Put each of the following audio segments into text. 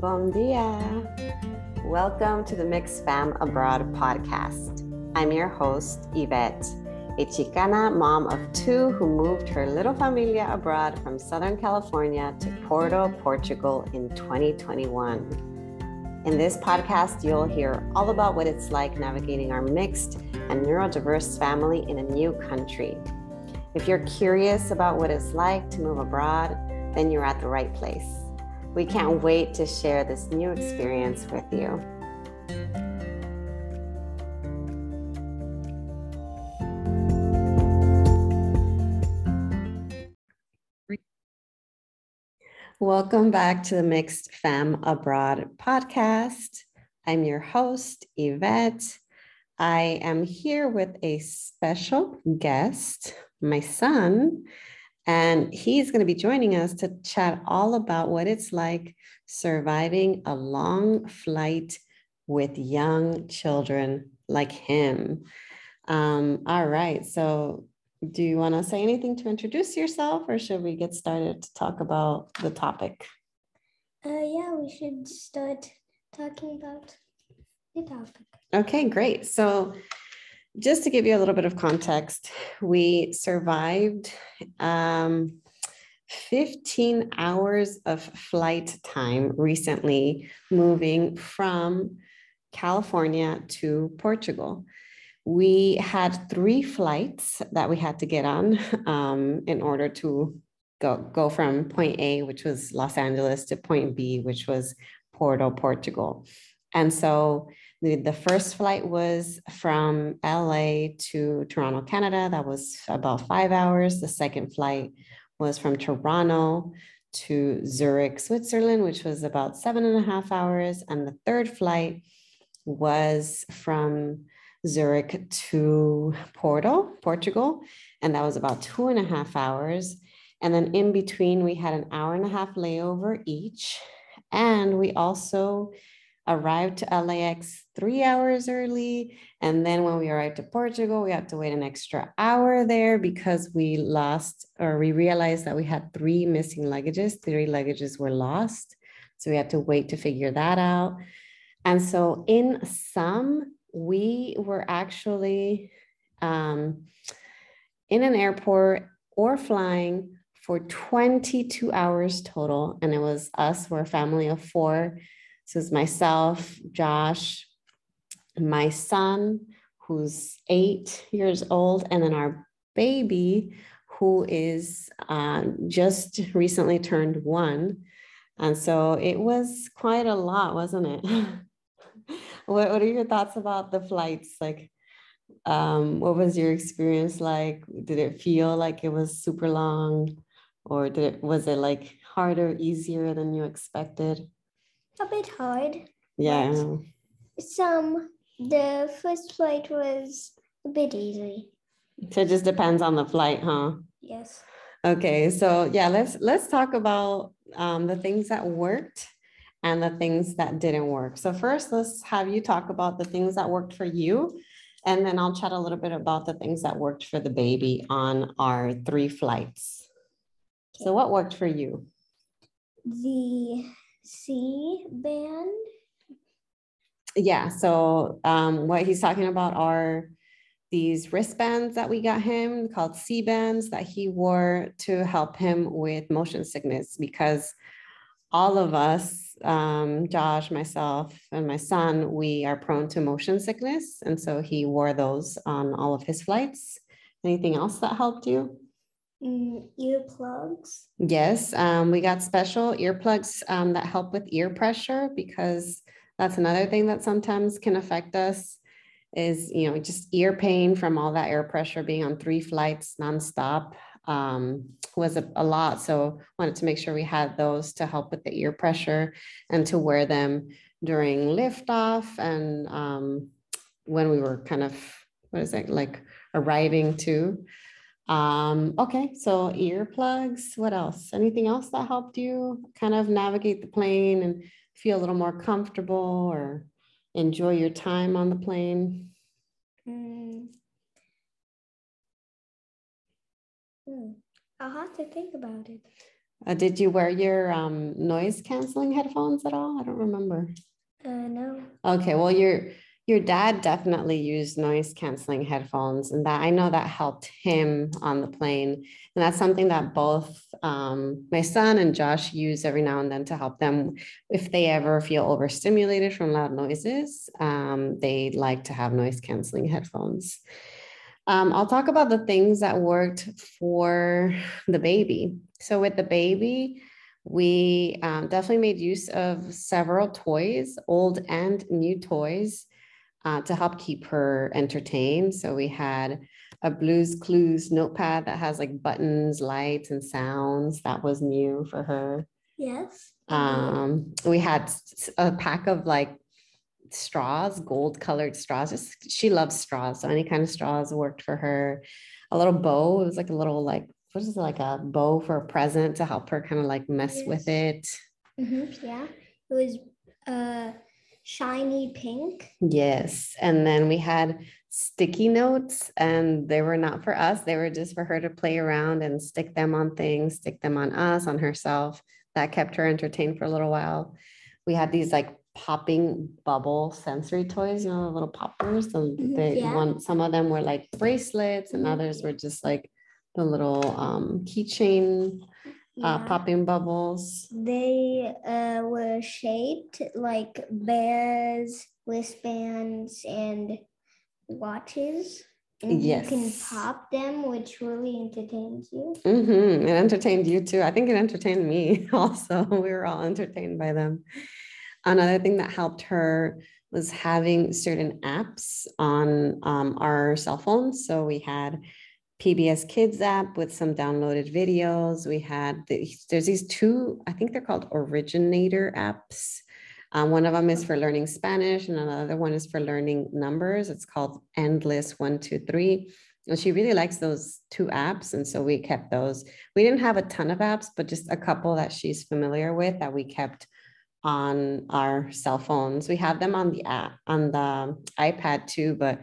Bon dia. Welcome to the Mixed Fam Abroad podcast. I'm your host, Yvette, a Chicana mom of two who moved her little familia abroad from Southern California to Porto, Portugal in 2021. In this podcast, you'll hear all about what it's like navigating our mixed and neurodiverse family in a new country. If you're curious about what it's like to move abroad, then you're at the right place. We can't wait to share this new experience with you. Welcome back to the Mixed Fam Abroad podcast. I'm your host, Yvette. I am here with a special guest, my son, and he's going to be joining us to chat all about what it's like surviving a long flight with young children like him. Um, all right. So, do you want to say anything to introduce yourself, or should we get started to talk about the topic? Uh, yeah, we should start talking about the topic. Okay, great. So, just to give you a little bit of context, we survived um, 15 hours of flight time recently moving from California to Portugal. We had three flights that we had to get on um, in order to go, go from point A, which was Los Angeles, to point B, which was Porto, Portugal. And so the, the first flight was from LA to Toronto, Canada. That was about five hours. The second flight was from Toronto to Zurich, Switzerland, which was about seven and a half hours. And the third flight was from Zurich to Porto, Portugal, and that was about two and a half hours. And then in between, we had an hour and a half layover each. And we also arrived to LAX three hours early. And then when we arrived to Portugal, we had to wait an extra hour there because we lost or we realized that we had three missing luggages. Three luggages were lost. So we had to wait to figure that out. And so, in sum, we were actually um, in an airport or flying for 22 hours total. And it was us, we're a family of four this is myself, Josh, my son, who's eight years old, and then our baby, who is uh, just recently turned one. And so it was quite a lot, wasn't it? what, what are your thoughts about the flights? Like, um, what was your experience like? Did it feel like it was super long, or did it was it like harder, easier than you expected? A bit hard. Yeah. Some the first flight was a bit easy. So it just depends on the flight, huh? Yes. Okay, so yeah, let's let's talk about um, the things that worked and the things that didn't work. So first, let's have you talk about the things that worked for you, and then I'll chat a little bit about the things that worked for the baby on our three flights. Okay. So what worked for you? The Sea-Band? Yeah. So um, what he's talking about are these wristbands that we got him called Sea-Bands that he wore to help him with motion sickness because all of us, um, Josh, myself, and my son, we are prone to motion sickness. And so he wore those on all of his flights. Anything else that helped you? Mm, earplugs. Yes, um, we got special earplugs um, that help with ear pressure because that's another thing that sometimes can affect us is you know just ear pain from all that air pressure being on three flights nonstop um, was a, a lot. So wanted to make sure we had those to help with the ear pressure and to wear them during liftoff and um, when we were kind of what is it like arriving to um, okay, so earplugs. What else? Anything else that helped you kind of navigate the plane and feel a little more comfortable or enjoy your time on the plane? Mm. Hmm. I'll have to think about it. Uh, did you wear your um, noise canceling headphones at all? I don't remember. Uh, no. Okay, well, your your dad definitely used noise canceling headphones, and that I know that helped him on the plane. And that's something that both um, my son and Josh use every now and then to help them if they ever feel overstimulated from loud noises. Um, they like to have noise canceling headphones. Um, I'll talk about the things that worked for the baby. So with the baby, we um, definitely made use of several toys, old and new toys, uh, to help keep her entertained. So we had a Blues Clues notepad that has like buttons, lights, and sounds. That was new for her. Yes. Um, we had a pack of like straws, gold colored straws. Just, she loves straws. So any kind of straws worked for her. A little bow. It was like a little like what is it like a bow for a present to help her kind of like mess yes. with it. Mm-hmm, yeah, it was uh shiny pink. Yes, and then we had sticky notes, and they were not for us. They were just for her to play around and stick them on things, stick them on us, on herself. That kept her entertained for a little while. We had these like popping bubble sensory toys, you know, the little poppers. So mm-hmm, yeah. one some of them were like bracelets and mm-hmm. others were just like the little um, keychain uh, yeah. popping bubbles. They uh, were shaped like bears, wristbands, and watches. And yes. you can pop them, which really entertains you. Mm-hmm. It entertained you too. I think it entertained me also. we were all entertained by them. Another thing that helped her was having certain apps on um, our cell phones. So we had PBS Kids app with some downloaded videos. We had the, there's these two, I think they're called originator apps. Um, one of them is for learning Spanish, and another one is for learning numbers. It's called Endless One Two Three. And she really likes those two apps, and so we kept those. We didn't have a ton of apps, but just a couple that she's familiar with that we kept on our cell phones. We have them on the app on the iPad too, but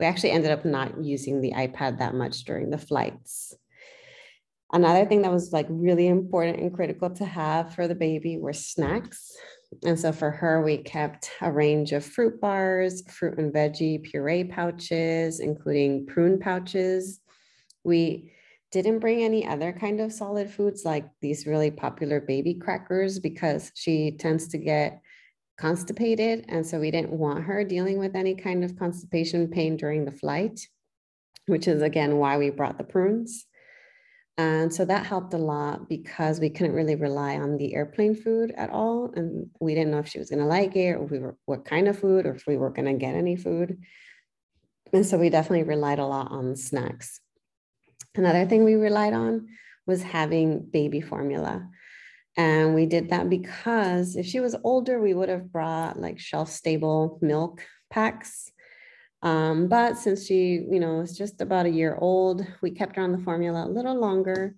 we actually ended up not using the iPad that much during the flights. Another thing that was like really important and critical to have for the baby were snacks. And so for her, we kept a range of fruit bars, fruit and veggie puree pouches, including prune pouches. We didn't bring any other kind of solid foods like these really popular baby crackers because she tends to get constipated. And so we didn't want her dealing with any kind of constipation pain during the flight, which is again why we brought the prunes. And so that helped a lot because we couldn't really rely on the airplane food at all. And we didn't know if she was going to like it or we were, what kind of food or if we were going to get any food. And so we definitely relied a lot on snacks. Another thing we relied on was having baby formula. And we did that because if she was older, we would have brought like shelf stable milk packs. Um, but since she, you know, was just about a year old, we kept her on the formula a little longer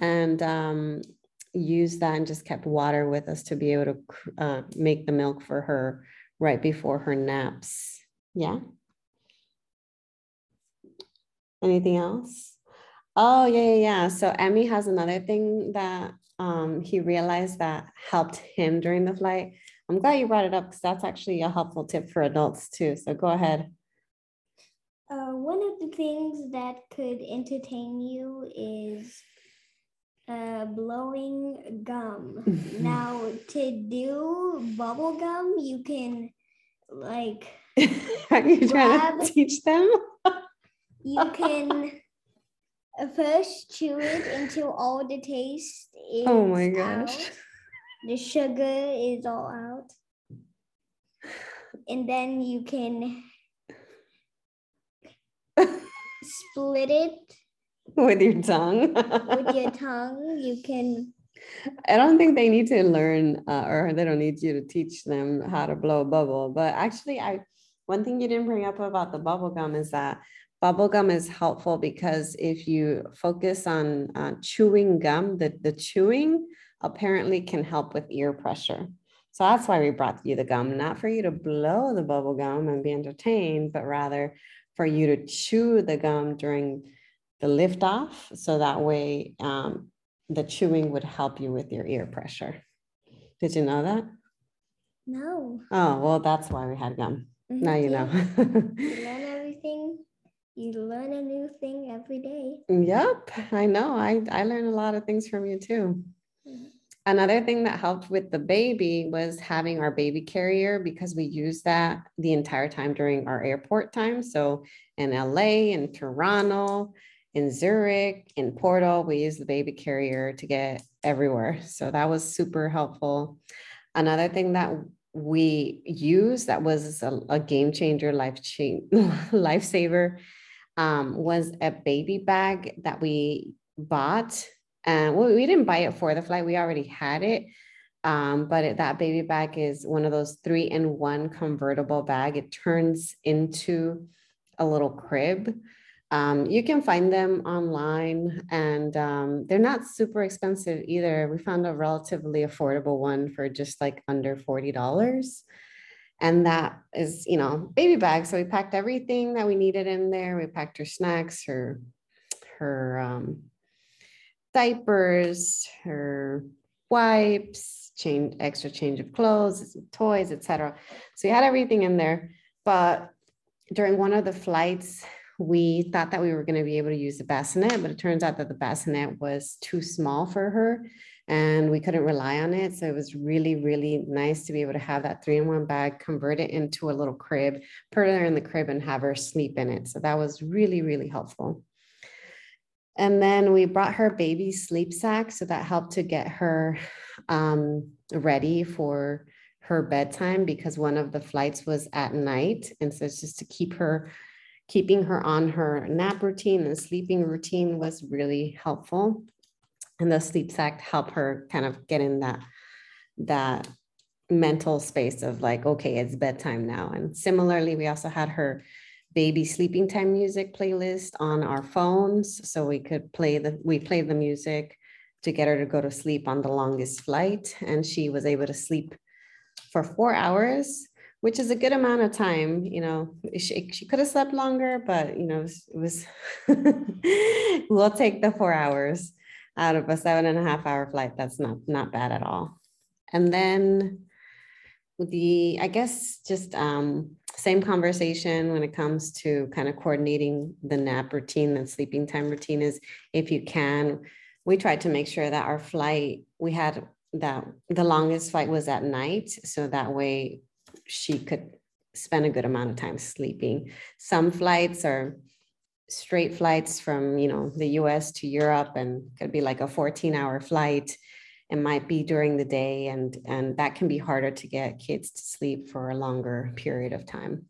and um, used that and just kept water with us to be able to uh, make the milk for her right before her naps. Yeah. Anything else? Oh, yeah, yeah, yeah. So Emmy has another thing that um, he realized that helped him during the flight. I'm glad you brought it up because that's actually a helpful tip for adults too. So go ahead. Uh, one of the things that could entertain you is uh, blowing gum. now, to do bubble gum, you can like. Are you trying to teach them? you can first chew it until all the taste oh my gosh out. the sugar is all out and then you can split it with your tongue with your tongue you can I don't think they need to learn uh, or they don't need you to teach them how to blow a bubble. But actually, I one thing you didn't bring up about the bubble gum is that bubblegum is helpful because if you focus on uh, chewing gum, the, the chewing apparently can help with ear pressure. So that's why we brought you the gum, not for you to blow the bubble gum and be entertained, but rather for you to chew the gum during the lift off. So that way um, the chewing would help you with your ear pressure. Did you know that? No. Oh, well, that's why we had gum. Mhm, Now you know. You learn everything. You learn a new thing every day. Yep, I know. I, I learned a lot of things from you too. Mhm. Another thing that helped with the baby was having our baby carrier because we used that the entire time during our airport time. So in LA, in Toronto, in Zurich, in Porto, we used the baby carrier to get everywhere. So that was super helpful. Another thing that we used that was a, a game changer, life change, lifesaver, um, was a baby bag that we bought. And well, we didn't buy it for the flight; we already had it. Um, but it, that baby bag is one of those three in one convertible bag. It turns into a little crib. Um, you can find them online and um, they're not super expensive either. We found a relatively affordable one for just like under $40. And that is, you know, baby bag. So we packed everything that we needed in there. We packed her snacks, her, her um, diapers, her wipes, change extra change of clothes, toys, etc. So we had everything in there. But during one of the flights, we thought that we were going to be able to use the bassinet, but it turns out that the bassinet was too small for her and we couldn't rely on it. So it was really, really nice to be able to have that three in one bag, convert it into a little crib, put her in the crib and have her sleep in it. So that was really, really helpful. And then we brought her baby sleep sack. So that helped to get her um, ready for her bedtime because one of the flights was at night. And so it's just to keep her, keeping her on her nap routine and sleeping routine was really helpful. And the sleep sack helped her kind of get in that, that mental space of like, okay, it's bedtime now. And similarly, we also had her baby sleeping time music playlist on our phones. So we could play the, we played the music to get her to go to sleep on the longest flight. And she was able to sleep for four hours, which is a good amount of time. You know, she, she could have slept longer, but you know, it was, it was we'll take the four hours out of a seven and a half hour flight. That's not, not bad at all. And then the, I guess, just um, same conversation when it comes to kind of coordinating the nap routine and sleeping time routine is if you can, we tried to make sure that our flight, we had that the longest flight was at night. So that way she could spend a good amount of time sleeping. Some flights are straight flights from, you know, the US to Europe and could be like a 14 hour flight. It might be during the day and, and that can be harder to get kids to sleep for a longer period of time.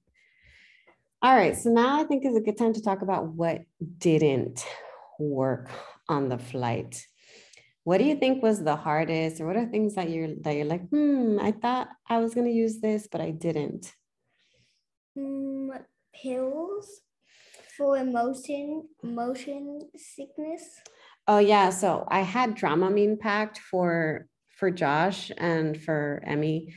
All right, so now I think is a good time to talk about what didn't work on the flight. What do you think was the hardest, or what are things that you're that you're like, hmm, I thought I was gonna use this, but I didn't. Mm, pills for motion motion sickness. Oh yeah, so I had Dramamine packed for for Josh and for Emmy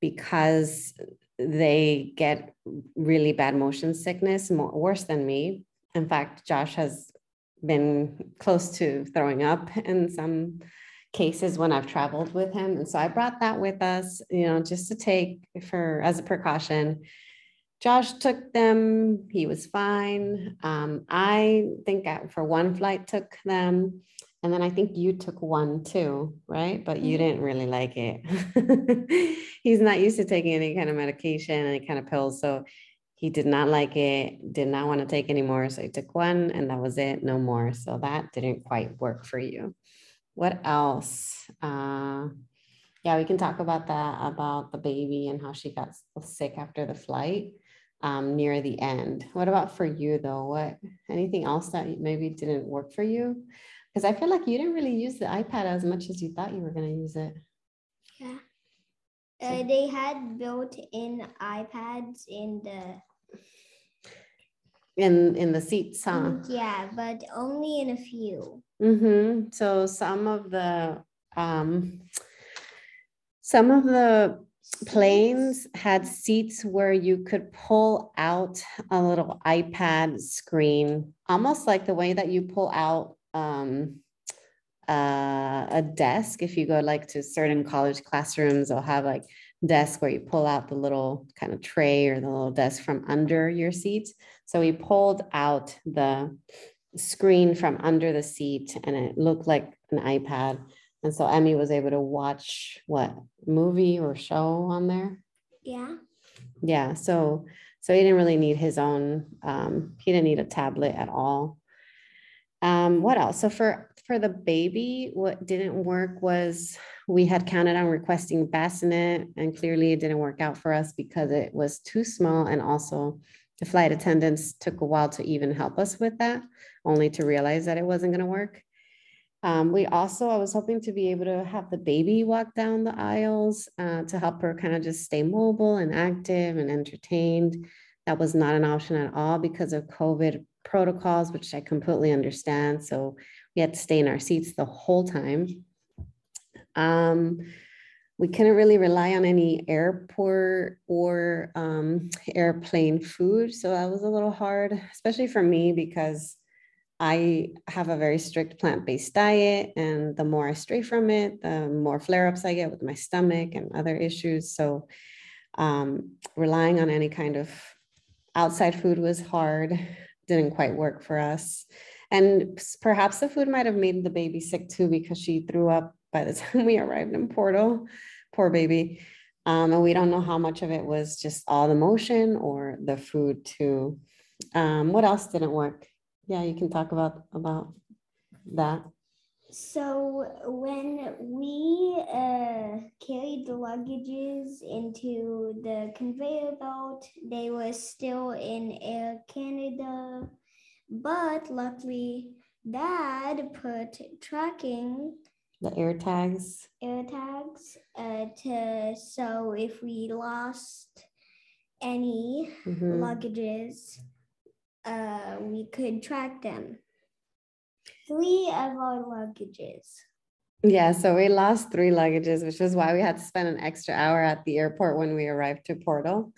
because they get really bad motion sickness, more worse than me. In fact, Josh has been close to throwing up in some cases when I've traveled with him. And so I brought that with us, you know, just to take for as a precaution. Josh took them. He was fine. Um, I think I, for one flight took them. And then I think you took one too, right? But you Mhm. didn't really like it. He's not used to taking any kind of medication, any kind of pills. So he did not like it, did not want to take anymore. So he took one and that was it, no more. So that didn't quite work for you. What else? Uh, yeah, we can talk about that, about the baby and how she got sick after the flight um, near the end. What about for you though? What, anything else that maybe didn't work for you? Because I feel like you didn't really use the iPad as much as you thought you were going to use it. Yeah. Uh, they had built-in iPads in the In, in the seats, huh? Mm, yeah, but only in a few. Mm-hmm. So some of the um, some of the planes had seats where you could pull out a little iPad screen, almost like the way that you pull out um, uh, a desk. If you go like to certain college classrooms, they'll have like desk where you pull out the little kind of tray or the little desk from under your seat. So we pulled out the screen from under the seat and it looked like an iPad. And so Emmy was able to watch what movie or show on there. Yeah. Yeah. So so he didn't really need his own. Um, he didn't need a tablet at all. Um, what else? So for for the baby, what didn't work was we had counted on requesting bassinet, and clearly it didn't work out for us because it was too small, and also the flight attendants took a while to even help us with that, only to realize that it wasn't going to work. Um, we also, I was hoping to be able to have the baby walk down the aisles uh, to help her kind of just stay mobile and active and entertained. That was not an option at all because of COVID protocols, which I completely understand. So we had to stay in our seats the whole time. Um, we couldn't really rely on any airport or um, airplane food. So that was a little hard, especially for me because I have a very strict plant based diet. And the more I stray from it, the more flare ups I get with my stomach and other issues. So um, relying on any kind of outside food was hard, didn't quite work for us. And perhaps the food might have made the baby sick too because she threw up by the time we arrived in Porto. Poor baby. Um, and we don't know how much of it was just all the motion or the food too. Um, what else didn't work? Yeah, you can talk about about that. So when we uh, carried the luggages into the conveyor belt, they were still in Air Canada, but luckily, Dad put tracking the air tags air tags uh, to so if we lost any mm-hmm. luggages uh, we could track them. Three of our luggages. Yeah, so we lost three luggages, which is why we had to spend an extra hour at the airport when we arrived to Porto.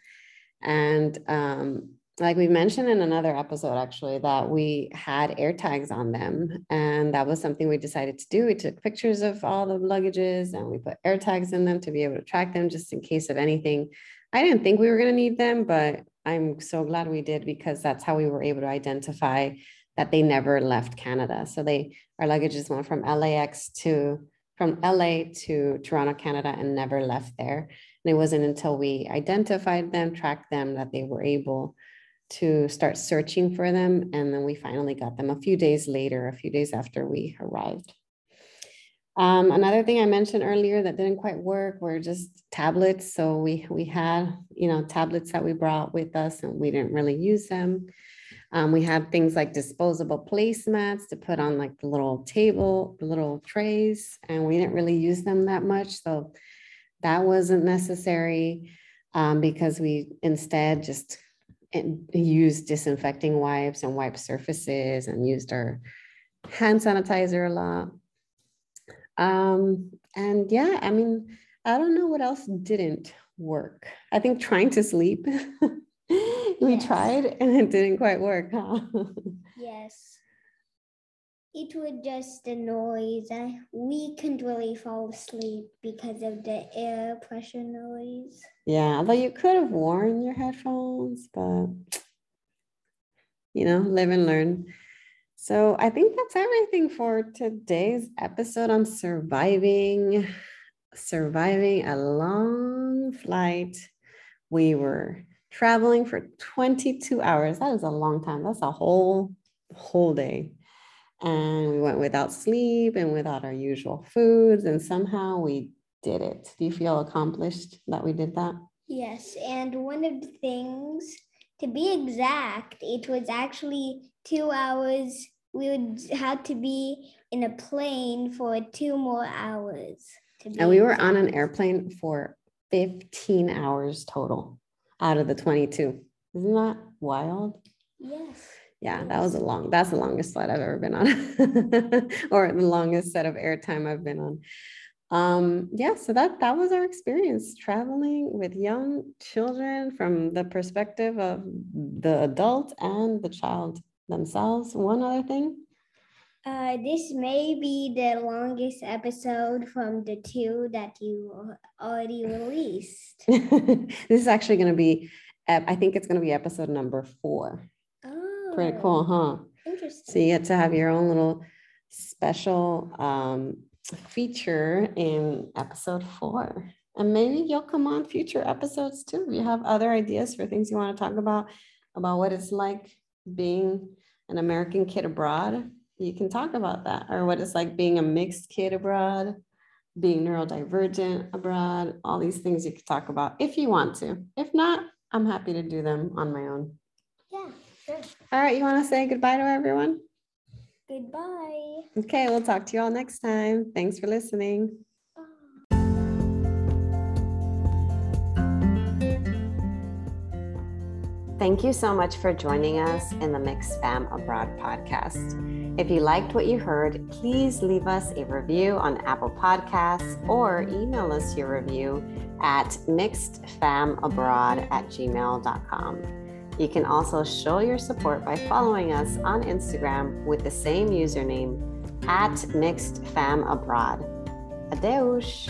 And um, like we mentioned in another episode, actually, that we had air tags on them. And that was something we decided to do. We took pictures of all the luggages and we put air tags in them to be able to track them just in case of anything. I didn't think we were going to need them, but I'm so glad we did because that's how we were able to identify that they never left Canada. So they our luggages went from LAX to from LA to Toronto, Canada, and never left there. And it wasn't until we identified them, tracked them, that they were able to start searching for them. And then we finally got them a few days later, a few days after we arrived. Um, another thing I mentioned earlier that didn't quite work were just tablets. So we we had you know tablets that we brought with us, and we didn't really use them. Um, we had things like disposable placemats to put on like the little table, the little trays, and we didn't really use them that much. So that wasn't necessary um, because we instead just used disinfecting wipes and wiped surfaces and used our hand sanitizer a lot. Um, and yeah, I mean, I don't know what else didn't work. I think trying to sleep. we yes. tried and it didn't quite work, huh? yes. It was just the noise. We couldn't really fall asleep because of the air pressure noise. Yeah, although you could have worn your headphones, but you know, live and learn. So I think that's everything for today's episode on surviving surviving a long flight. We were traveling for 22 hours. That is a long time. That's a whole whole day. And we went without sleep and without our usual foods and somehow we did it. Do you feel accomplished that we did that? Yes, and one of the things to be exact, it was actually two hours. We would have to be in a plane for two more hours. And we were on an airplane for 15 hours total out of the 22. Isn't that wild? Yes. Yeah, that was a long, that's the longest flight I've ever been on, or the longest set of airtime I've been on um, yeah, so that that was our experience traveling with young children from the perspective of the adult and the child themselves. One other thing. Uh, this may be the longest episode from the two that you already released. this is actually going to be, I think it's going to be episode number four. Oh, Pretty cool, huh? Interesting. So you get to have your own little special um, feature in episode four. And maybe you'll come on future episodes too. If you have other ideas for things you want to talk about, about what it's like being an American kid abroad, you can talk about that. Or what it's like being a mixed kid abroad, being neurodivergent abroad, all these things you could talk about if you want to. If not, I'm happy to do them on my own. Yeah, sure. All right, you want to say goodbye to everyone? Goodbye. Okay, we'll talk to you all next time. Thanks for listening. Thank you so much for joining us in the Mixed Fam Abroad podcast. If you liked what you heard, please leave us a review on Apple Podcasts or email us your review at mixedfamabroad at gmail.com. You can also show your support by following us on Instagram with the same username at mixedfamabroad. Adeus!